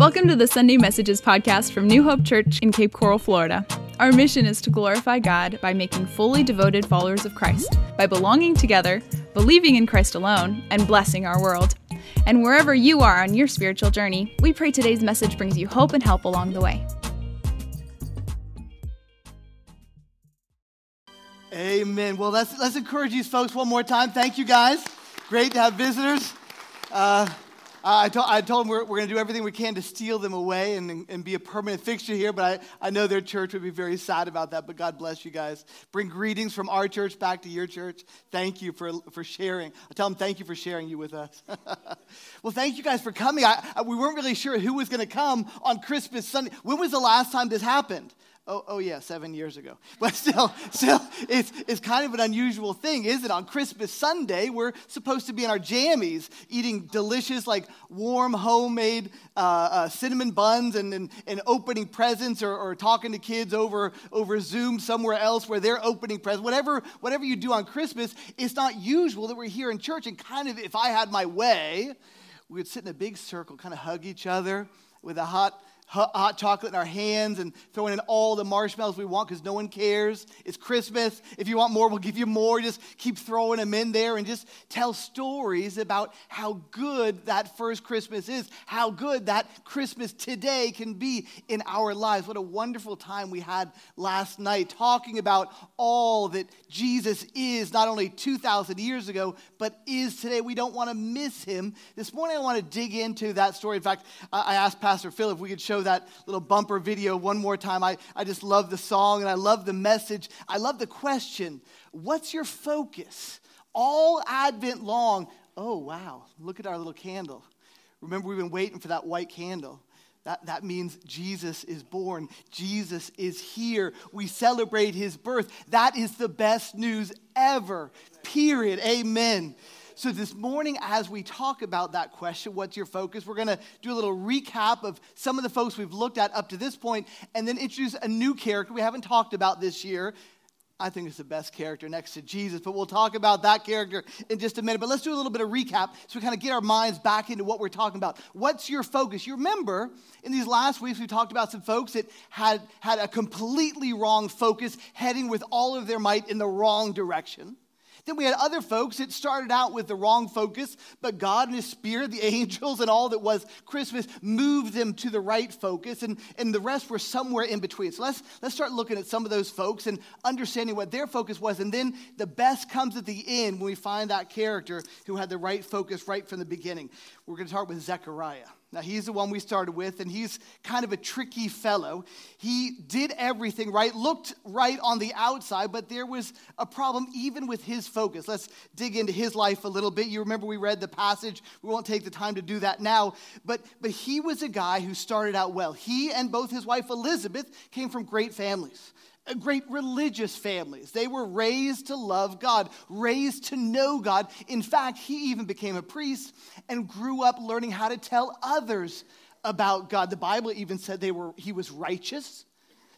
Welcome to the Sunday Messages podcast from New Hope Church in Cape Coral, Florida. Our mission is to glorify God by making fully devoted followers of Christ, by belonging together, believing in Christ alone, and blessing our world. And wherever you are on your spiritual journey, we pray today's message brings you hope and help along the way. Amen. Well, let's, let's encourage these folks one more time. Thank you, guys. Great to have visitors. Uh, Uh, I, told, I told them we're, we're going to do everything we can to steal them away and, and be a permanent fixture here, but I, I know their church would be very sad about that. But God bless you guys. Bring greetings from our church back to your church. Thank you for, for sharing. I tell them thank you for sharing you with us. well, thank you guys for coming. I, I, we weren't really sure who was going to come on Christmas Sunday. When was the last time this happened? Oh, oh yeah, seven years ago. But still, still, it's, it's kind of an unusual thing, is it? On Christmas Sunday, we're supposed to be in our jammies, eating delicious, like warm, homemade uh, uh, cinnamon buns and, and, and opening presents or, or, talking to kids over, over Zoom somewhere else where they're opening presents. Whatever, whatever you do on Christmas, it's not usual that we're here in church. And kind of, if I had my way, we would sit in a big circle, kind of hug each other with a hot hot chocolate in our hands and throwing in all the marshmallows we want because no one cares. It's Christmas. If you want more, we'll give you more. Just keep throwing them in there and just tell stories about how good that first Christmas is, how good that Christmas today can be in our lives. What a wonderful time we had last night talking about all that Jesus is, not only 2,000 years ago, but is today. We don't want to miss him. This morning, I want to dig into that story. In fact, I asked Pastor Phil if we could show that little bumper video one more time. I, I just love the song and I love the message. I love the question What's your focus? All Advent long. Oh, wow, look at our little candle. Remember, we've been waiting for that white candle. That, that means Jesus is born. Jesus is here. We celebrate his birth. That is the best news ever. Period. Amen. So, this morning, as we talk about that question, what's your focus? We're going to do a little recap of some of the folks we've looked at up to this point and then introduce a new character we haven't talked about this year. I think it's the best character next to Jesus, but we'll talk about that character in just a minute. But let's do a little bit of recap so we kind of get our minds back into what we're talking about. What's your focus? You remember in these last weeks we talked about some folks that had had a completely wrong focus, heading with all of their might in the wrong direction. Then we had other folks that started out with the wrong focus, but God and His Spirit, the angels, and all that was Christmas moved them to the right focus, and, and the rest were somewhere in between. So let's, let's start looking at some of those folks and understanding what their focus was. And then the best comes at the end when we find that character who had the right focus right from the beginning. We're going to start with Zechariah. Now, he's the one we started with, and he's kind of a tricky fellow. He did everything right, looked right on the outside, but there was a problem even with his focus. Let's dig into his life a little bit. You remember we read the passage. We won't take the time to do that now, but, but he was a guy who started out well. He and both his wife Elizabeth came from great families Uh, great religious families. They were raised to love God, raised to know God. In fact, he even became a priest and grew up learning how to tell others about God. The Bible even said they were, he was righteous.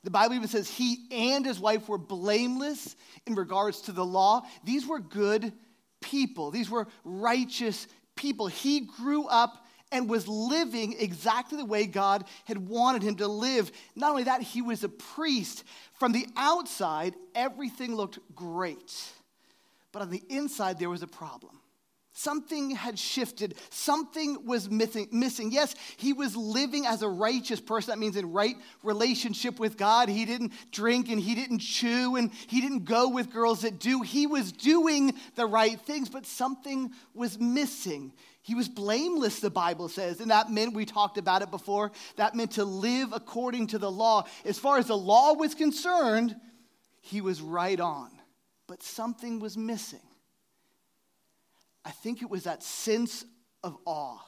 The Bible even says he and his wife were blameless in regards to the law. These were good people, these were righteous people. He grew up and was living exactly the way God had wanted him to live. Not only that, he was a priest. From the outside, everything looked great. But on the inside, there was a problem. Something had shifted. Something was missing. Yes, he was living as a righteous person. That means in right relationship with God. He didn't drink and he didn't chew and he didn't go with girls that do. He was doing the right things, but something was missing. He was blameless, the Bible says. And that meant, we talked about it before, that meant to live according to the law. As far as the law was concerned, he was right on. But something was missing. I think it was that sense of awe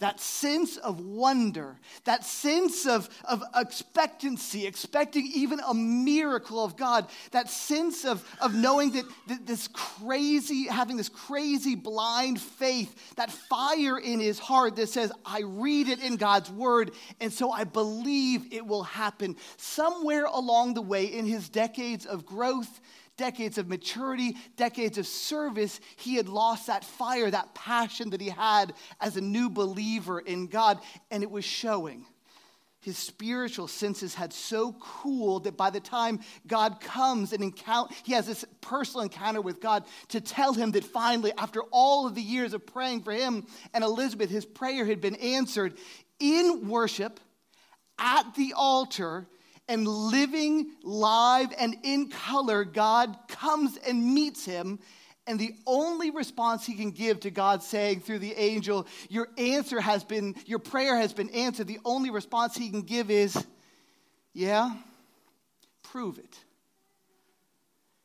that sense of wonder, that sense of, of expectancy, expecting even a miracle of God, that sense of, of knowing that, that this crazy, having this crazy blind faith, that fire in his heart that says, I read it in God's word, and so I believe it will happen. Somewhere along the way in his decades of growth, decades of maturity, decades of service, he had lost that fire, that passion that he had as a new believer in God, and it was showing. His spiritual senses had so cooled that by the time God comes and encounter, he has this personal encounter with God to tell him that finally, after all of the years of praying for him and Elizabeth, his prayer had been answered in worship at the altar and living live and in color, God comes and meets him. And the only response he can give to God saying through the angel, Your answer has been, your prayer has been answered, the only response he can give is, Yeah, prove it.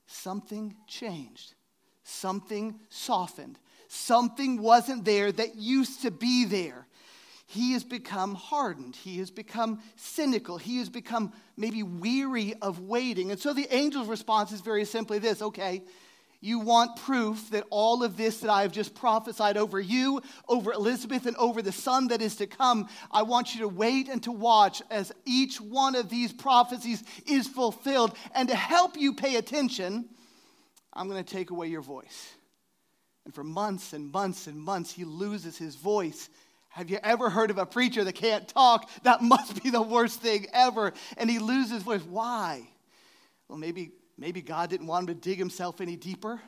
Something changed, something softened, something wasn't there that used to be there he has become hardened. He has become cynical. He has become maybe weary of waiting. And so the angel's response is very simply this okay, you want proof that all of this that I have just prophesied over you, over Elizabeth, and over the son that is to come, I want you to wait and to watch as each one of these prophecies is fulfilled. And to help you pay attention, I'm going to take away your voice. And for months and months and months, he loses his voice have you ever heard of a preacher that can't talk? That must be the worst thing ever. And he loses voice. Why? Well, maybe, maybe God didn't want him to dig himself any deeper.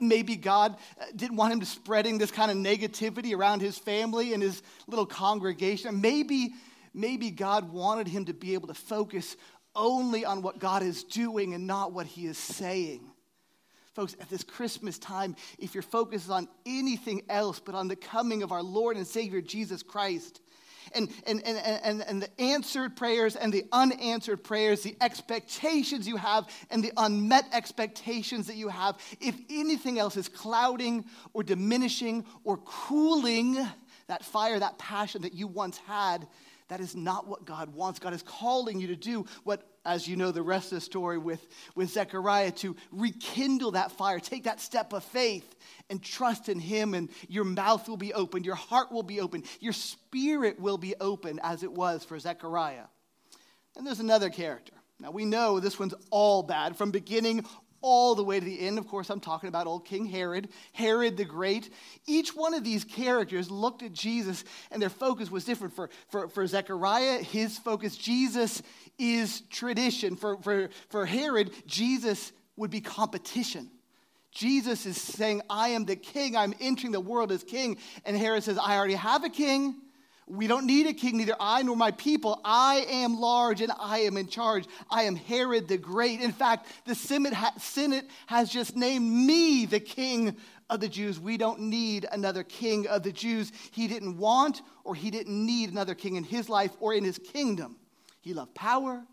Maybe God uh, didn't want him to spreading this kind of negativity around his family and his little congregation. Maybe, maybe God wanted him to be able to focus only on what God is doing and not what he is saying. Folks, at this Christmas time, if your focus is on anything else but on the coming of our Lord and Savior Jesus Christ, and, and, and, and, and the answered prayers and the unanswered prayers, the expectations you have and the unmet expectations that you have, if anything else is clouding or diminishing or cooling that fire, that passion that you once had, that is not what God wants. God is calling you to do what, as you know, the rest of the story with, with Zechariah, to rekindle that fire, take that step of faith and trust in Him, and your mouth will be open, your heart will be open, your spirit will be open, as it was for Zechariah. And there's another character. Now, we know this one's all bad from beginning all the way to the end. Of course, I'm talking about old King Herod, Herod the Great. Each one of these characters looked at Jesus and their focus was different. For, for, for Zechariah, his focus, Jesus is tradition. For, for, for Herod, Jesus would be competition. Jesus is saying, I am the king. I'm entering the world as king. And Herod says, I already have a king. We don't need a king, neither I nor my people. I am large and I am in charge. I am Herod the Great. In fact, the Senate has just named me the king of the Jews. We don't need another king of the Jews. He didn't want or he didn't need another king in his life or in his kingdom. He loved power,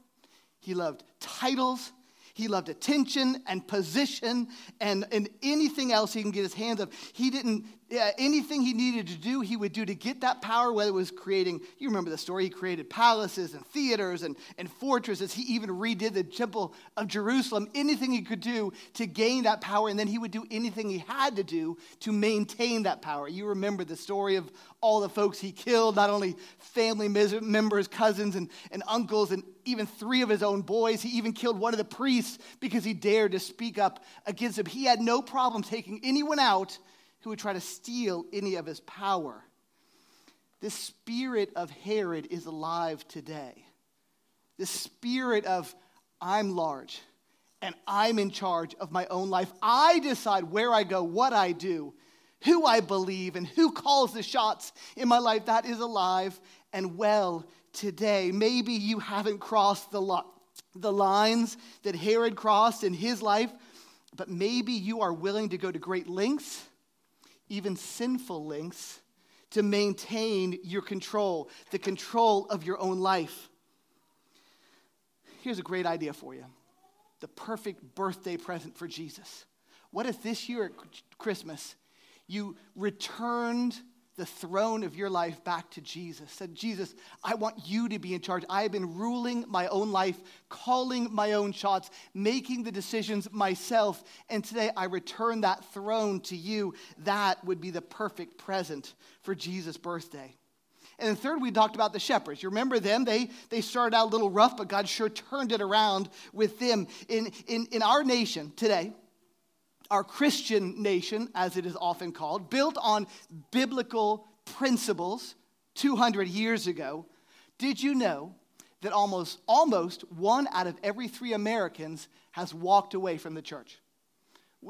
he loved titles, he loved attention and position and, and anything else he can get his hands of. He didn't yeah, anything he needed to do, he would do to get that power, whether it was creating, you remember the story, he created palaces and theaters and, and fortresses. He even redid the temple of Jerusalem, anything he could do to gain that power, and then he would do anything he had to do to maintain that power. You remember the story of all the folks he killed, not only family members, cousins, and, and uncles, and even three of his own boys. He even killed one of the priests because he dared to speak up against him. He had no problem taking anyone out who would try to steal any of his power. This spirit of Herod is alive today. This spirit of, I'm large and I'm in charge of my own life. I decide where I go, what I do, who I believe, and who calls the shots in my life. That is alive and well today. Maybe you haven't crossed the, lo- the lines that Herod crossed in his life, but maybe you are willing to go to great lengths even sinful lengths, to maintain your control, the control of your own life. Here's a great idea for you the perfect birthday present for Jesus. What if this year at Christmas you returned the throne of your life back to Jesus. Said, Jesus, I want you to be in charge. I have been ruling my own life, calling my own shots, making the decisions myself. And today I return that throne to you. That would be the perfect present for Jesus' birthday. And then third, we talked about the shepherds. You remember them? They, they started out a little rough, but God sure turned it around with them. In, in, in our nation today, our Christian nation, as it is often called, built on biblical principles 200 years ago, did you know that almost, almost one out of every three Americans has walked away from the church?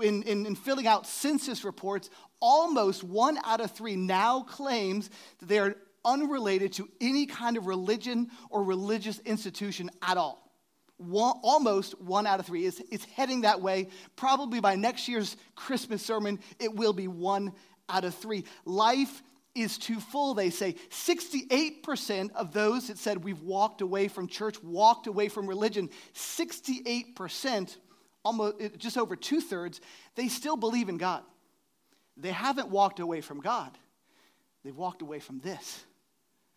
In, in, in, filling out census reports, almost one out of three now claims that they are unrelated to any kind of religion or religious institution at all. One, almost one out of three is, is heading that way. Probably by next year's Christmas sermon, it will be one out of three. Life is too full, they say. 68% of those that said we've walked away from church, walked away from religion, 68%, almost eh, just over two thirds, they still believe in God. They haven't walked away from God, they've walked away from this,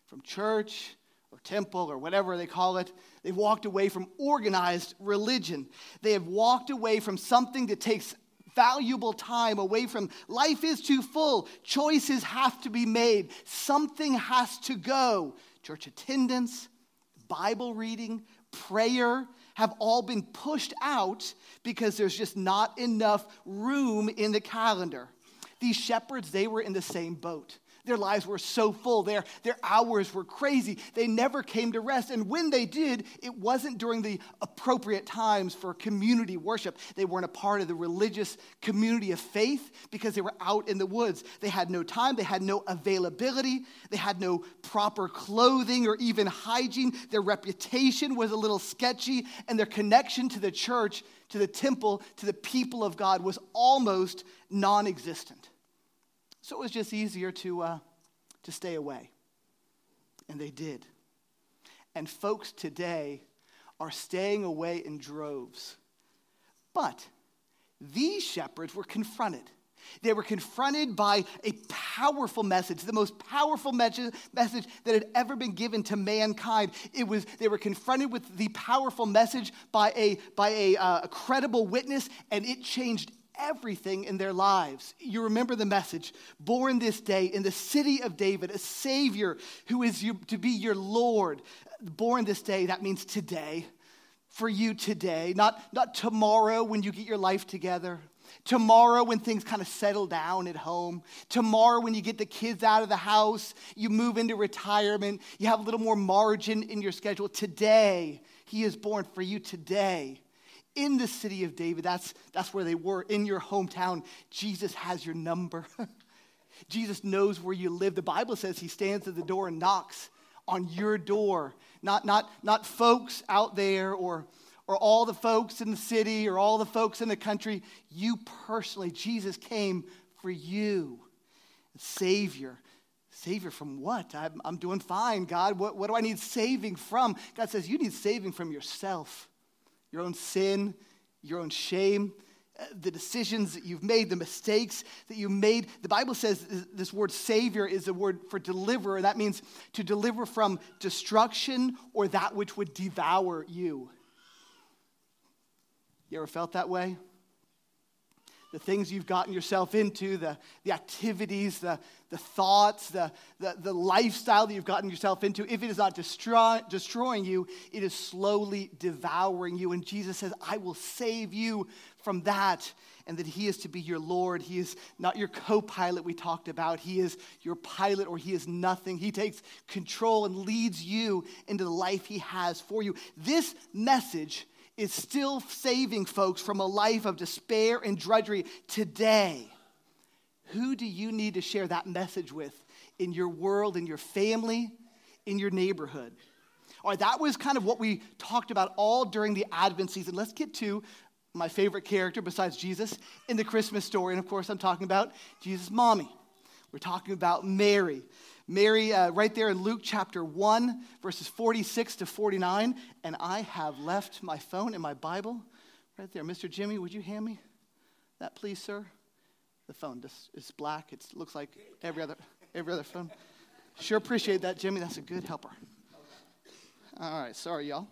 from church or temple or whatever they call it. They've walked away from organized religion. They have walked away from something that takes valuable time away from life is too full. Choices have to be made. Something has to go. Church attendance, Bible reading, prayer have all been pushed out because there's just not enough room in the calendar. These shepherds, they were in the same boat. Their lives were so full. Their, their hours were crazy. They never came to rest. And when they did, it wasn't during the appropriate times for community worship. They weren't a part of the religious community of faith because they were out in the woods. They had no time, they had no availability, they had no proper clothing or even hygiene. Their reputation was a little sketchy, and their connection to the church, to the temple, to the people of God was almost non existent. So it was just easier to, uh, to stay away. And they did. And folks today are staying away in droves. But these shepherds were confronted. They were confronted by a powerful message, the most powerful message that had ever been given to mankind. It was, they were confronted with the powerful message by a, by a, uh, a credible witness, and it changed everything in their lives. You remember the message born this day in the city of David, a Savior who is you, to be your Lord. Born this day, that means today, for you today, not, not tomorrow when you get your life together. Tomorrow, when things kind of settle down at home. Tomorrow, when you get the kids out of the house, you move into retirement, you have a little more margin in your schedule. Today, He is born for you today in the city of David. That's, that's where they were, in your hometown. Jesus has your number. Jesus knows where you live. The Bible says he stands at the door and knocks on your door. Not, not, not folks out there or, or all the folks in the city or all the folks in the country. You personally, Jesus came for you. Savior. Savior from what? I'm, I'm doing fine, God. What, what do I need saving from? God says, You need saving from yourself your own sin, your own shame, uh, the decisions that you've made, the mistakes that you made. The Bible says this word Savior is a word for deliverer. That means to deliver from destruction or that which would devour you. You ever felt that way? The things you've gotten yourself into, the, the activities, the, the thoughts, the, the, the lifestyle that you've gotten yourself into, if it is not destroy, destroying you, it is slowly devouring you. And Jesus says, I will save you from that, and that He is to be your Lord. He is not your co pilot we talked about, He is your pilot, or He is nothing. He takes control and leads you into the life He has for you. This message is still saving folks from a life of despair and drudgery today. Who do you need to share that message with in your world, in your family, in your neighborhood? All right, that was kind of what we talked about all during the Advent season. Let's get to my favorite character besides Jesus in the Christmas story. And of course, I'm talking about Jesus' mommy. We're talking about Mary. Mary, uh, right there in Luke chapter 1, verses 46 to 49. And I have left my phone and my Bible right there. Mr. Jimmy, would you hand me that, please, sir? The phone just is black. It looks like every other, every other phone. Sure appreciate that, Jimmy. That's a good helper. All right, sorry, y'all.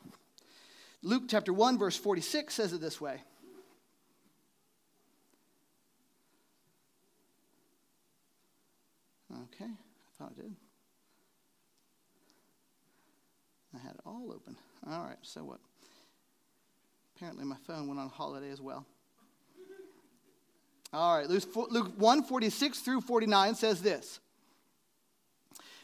Luke chapter 1, verse 46 says it this way. Okay. I did. I had it all open. All right, so what? Apparently, my phone went on holiday as well. All right, Luke 146 through 49 says this.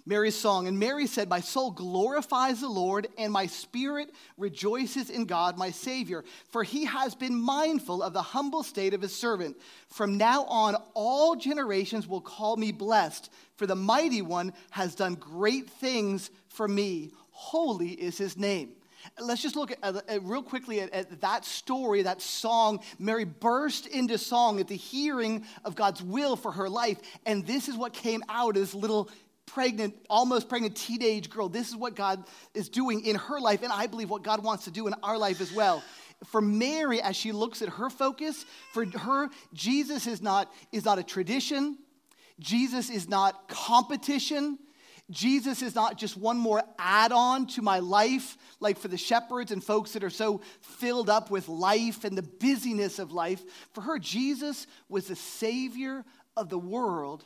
Mary's song. And Mary said, My soul glorifies the Lord, and my spirit rejoices in God, my Savior, for he has been mindful of the humble state of his servant. From now on, all generations will call me blessed, for the mighty one has done great things for me. Holy is his name. Let's just look at, uh, real quickly at, at, that story, that song. Mary burst into song at the hearing of God's will for her life. And this is what came out as little pregnant, almost pregnant teenage girl. This is what God is doing in her life, and I believe what God wants to do in our life as well. For Mary, as she looks at her focus, for her, Jesus is not, is not a tradition. Jesus is not competition. Jesus is not just one more add on to my life, like for the shepherds and folks that are so filled up with life and the busyness of life. For her, Jesus was the Savior of the world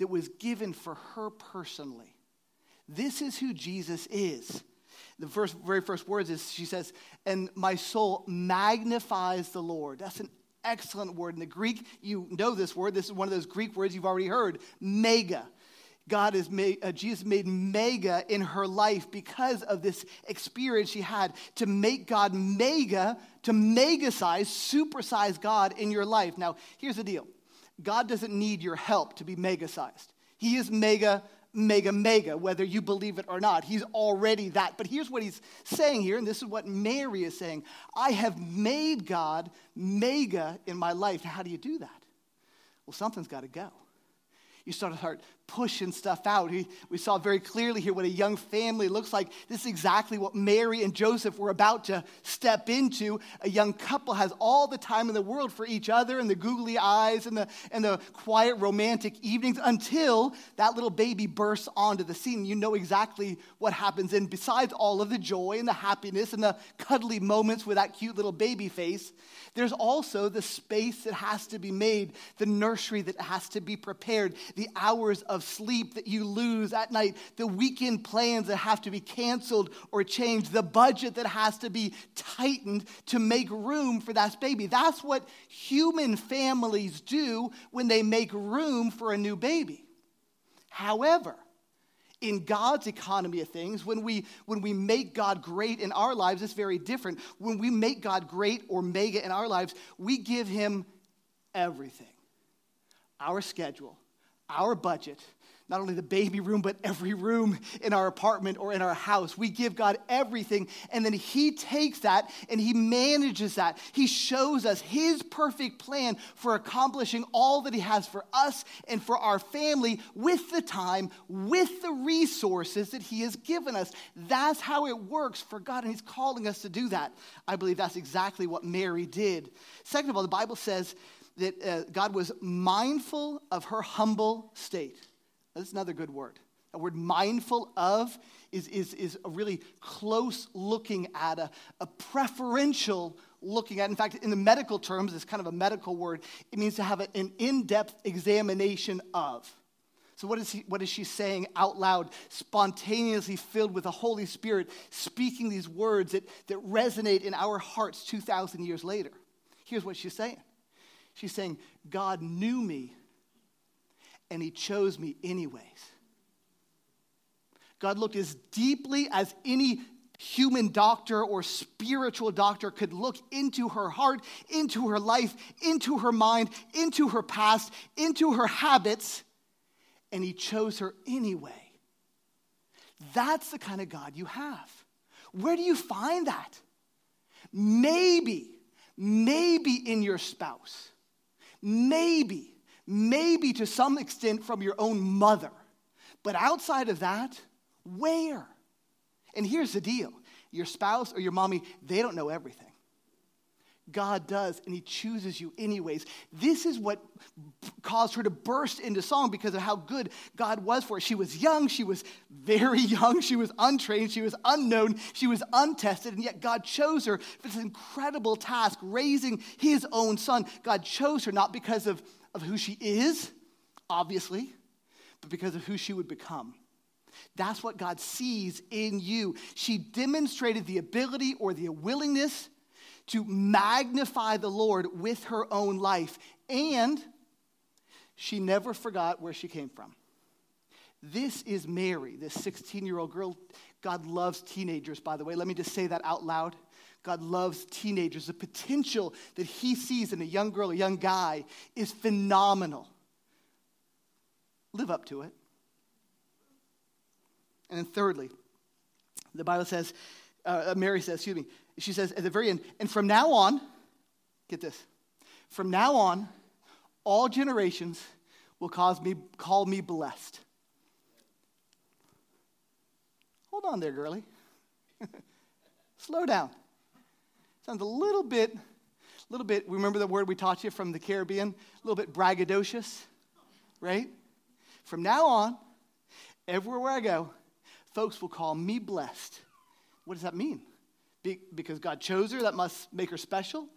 that was given for her personally. This is who Jesus is. The first, very first words is she says, and my soul magnifies the Lord. That's an excellent word. In the Greek, you know this word. This is one of those Greek words you've already heard mega. God has made, uh, Jesus made mega in her life because of this experience she had to make God mega, to mega size, supersize God in your life. Now, here's the deal God doesn't need your help to be mega sized. He is mega, mega, mega, whether you believe it or not. He's already that. But here's what he's saying here, and this is what Mary is saying I have made God mega in my life. How do you do that? Well, something's got to go. You start to start pushing stuff out. We, saw very clearly here what a young family looks like. This is exactly what Mary and Joseph were about to step into. A young couple has all the time in the world for each other and the googly eyes and the, and the quiet romantic evenings until that little baby bursts onto the scene. You know exactly what happens. And besides all of the joy and the happiness and the cuddly moments with that cute little baby face, there's also the space that has to be made, the nursery that has to be prepared, the hours of sleep that you lose at night, the weekend plans that have to be canceled or changed, the budget that has to be tightened to make room for that baby. That's what human families do when they make room for a new baby. However, in God's economy of things, when we, when we make God great in our lives, it's very different. When we make God great or mega in our lives, we give Him everything our schedule, our budget, not only the baby room, but every room in our apartment or in our house. We give God everything, and then He takes that and He manages that. He shows us His perfect plan for accomplishing all that He has for us and for our family with the time, with the resources that He has given us. That's how it works for God, and He's calling us to do that. I believe that's exactly what Mary did. Second of all, the Bible says that uh, God was mindful of her humble state. That's another good word. A word mindful of is, is, is a really close looking at, a, a preferential looking at. In fact, in the medical terms, it's kind of a medical word. It means to have an in depth examination of. So, what is, he, what is she saying out loud, spontaneously filled with the Holy Spirit, speaking these words that, that resonate in our hearts 2,000 years later? Here's what she's saying She's saying, God knew me and he chose me anyways. God looked as deeply as any human doctor or spiritual doctor could look into her heart, into her life, into her mind, into her past, into her habits, and he chose her anyway. That's the kind of God you have. Where do you find that? Maybe, maybe in your spouse. Maybe maybe to some extent from your own mother. But outside of that, where? And here's the deal your spouse or your mommy, they don't know everything. God does, and He chooses you anyways. This is what caused her to burst into song because of how good God was for her. She was young, she was very young, she was untrained, she was unknown, she was untested, and yet God chose her for this incredible task, raising His own son. God chose her not because of of who she is, obviously, but because of who she would become. That's what God sees in you. She demonstrated the ability or the willingness to magnify the Lord with her own life. And she never forgot where she came from. This is Mary, this 16 year old girl. God loves teenagers, by the way. Let me just say that out loud. God loves teenagers. The potential that He sees in a young girl, a young guy, is phenomenal. Live up to it. And then, thirdly, the Bible says, uh, Mary says, excuse me, she says at the very end, and from now on, get this, from now on, all generations will cause me, call me blessed. Hold on there, girlie. Slow down. Sounds a little bit, a little bit, remember the word we taught you from the Caribbean? A little bit braggadocious, right? From now on, everywhere I go, folks will call me blessed. What does that mean? Be- because God chose her, that must make her special?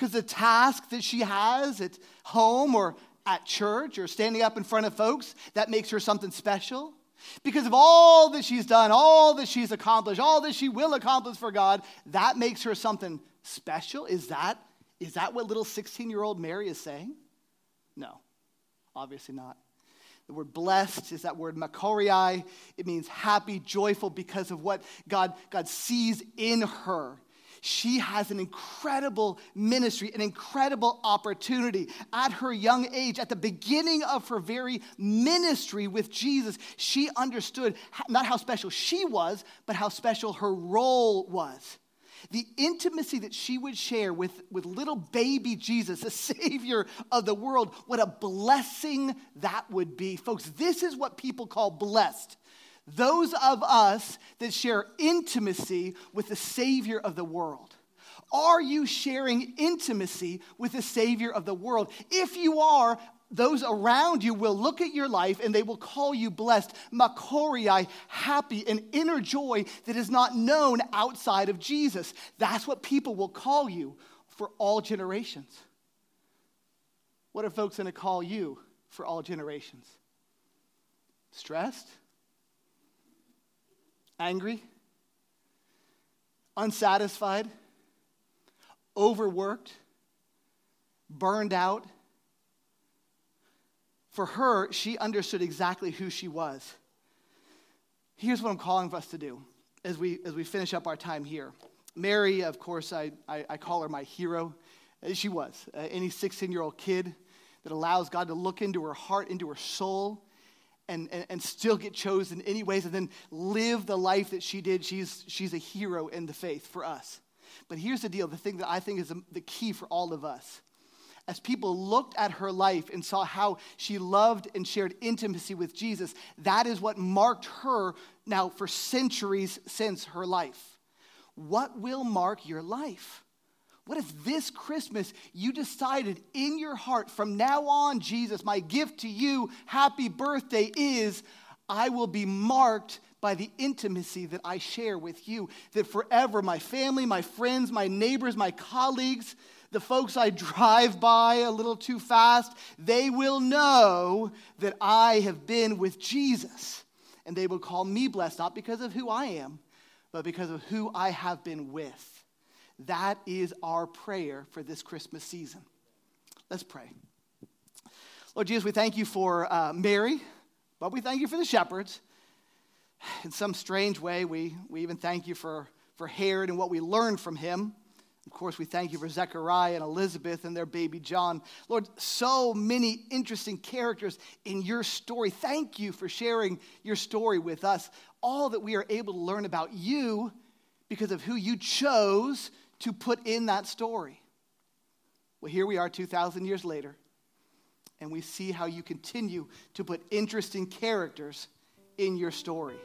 Because the task that she has at home or at church or standing up in front of folks, that makes her something special? Because of all that she's done, all that she's accomplished, all that she will accomplish for God, that makes her something special? Is that, is that what little 16 year old Mary is saying? No, obviously not. The word blessed is that word makariai. It means happy, joyful because of what God, God sees in her. She has an incredible ministry, an incredible opportunity. At her young age, at the beginning of her very ministry with Jesus, she understood not how special she was, but how special her role was the intimacy that she would share with, with little baby Jesus, the Savior of the world, what a blessing that would be. Folks, this is what people call blessed. Those of us that share intimacy with the Savior of the world. Are you sharing intimacy with the Savior of the world? If you are, those around you will look at your life and they will call you blessed, makoriai, happy, an inner joy that is not known outside of Jesus. That's what people will call you for all generations. What are folks going to call you for all generations? Stressed? Angry? Unsatisfied? Overworked? Burned out? For her, she understood exactly who she was. Here's what I'm calling for us to do as we, as we finish up our time here. Mary, of course, I, I, I call her my hero. Uh, she was. Uh, any 16 year old kid that allows God to look into her heart, into her soul, and, and, and, still get chosen anyways and then live the life that she did, she's, she's a hero in the faith for us. But here's the deal the thing that I think is the, the key for all of us as people looked at her life and saw how she loved and shared intimacy with Jesus, that is what marked her now for centuries since her life. What will mark your life? What if this Christmas you decided in your heart, from now on, Jesus, my gift to you, happy birthday, is I will be marked by the intimacy that I share with you. That forever, my family, my friends, my neighbors, my colleagues, the folks I drive by a little too fast, they will know that I have been with Jesus. And they will call me blessed, not because of who I am, but because of who I have been with. That is our prayer for this Christmas season. Let's pray. Lord Jesus, we thank you for uh, Mary, but we thank you for the shepherds. In some strange way, we, we even thank you for, for Herod and what we learned from him. Of course, we thank you for Zechariah and Elizabeth and their baby John. Lord, so many interesting characters in your story. Thank you for sharing your story with us. All that we are able to learn about you because of who you chose to put in that story. Well, here we are 2,000 years later, and we see how you continue to put interesting characters in your story.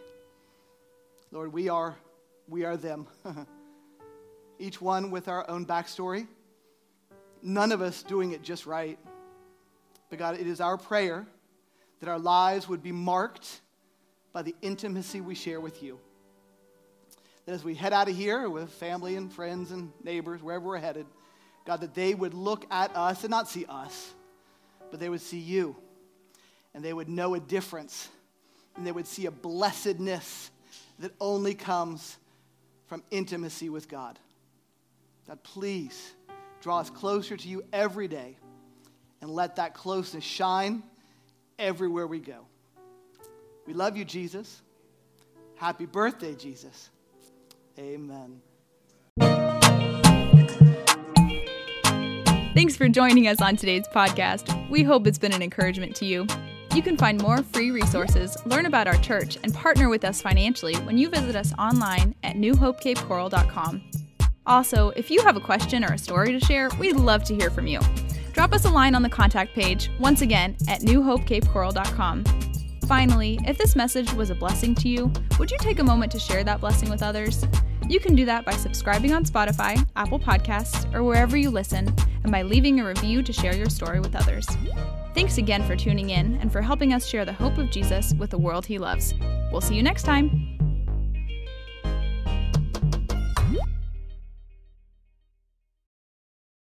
Lord, we are, we are them. each one with our own backstory. None of us doing it just right. But God, it is our prayer that our lives would be marked by the intimacy we share with you. That as we head out of here with family and friends and neighbors, wherever we're headed, God, that they would look at us and not see us, but they would see you. And they would know a difference and they would see a blessedness that only comes from intimacy with God. God, please draw us closer to you every day and let that closeness shine everywhere we go. We love you, Jesus. Happy birthday, Jesus. Amen. Thanks for joining us on today's podcast. We hope it's been an encouragement to you. You can find more free resources, learn about our church, and partner with us financially when you visit us online at newhopecapecoral.com. Also, if you have a question or a story to share, we'd love to hear from you. Drop us a line on the contact page, once again, at newhopecapecoral.com. Finally, if this message was a blessing to you, would you take a moment to share that blessing with others? You can do that by subscribing on Spotify, Apple Podcasts, or wherever you listen, and by leaving a review to share your story with others. Thanks again for tuning in and for helping us share the hope of Jesus with the world he loves. We'll see you next time.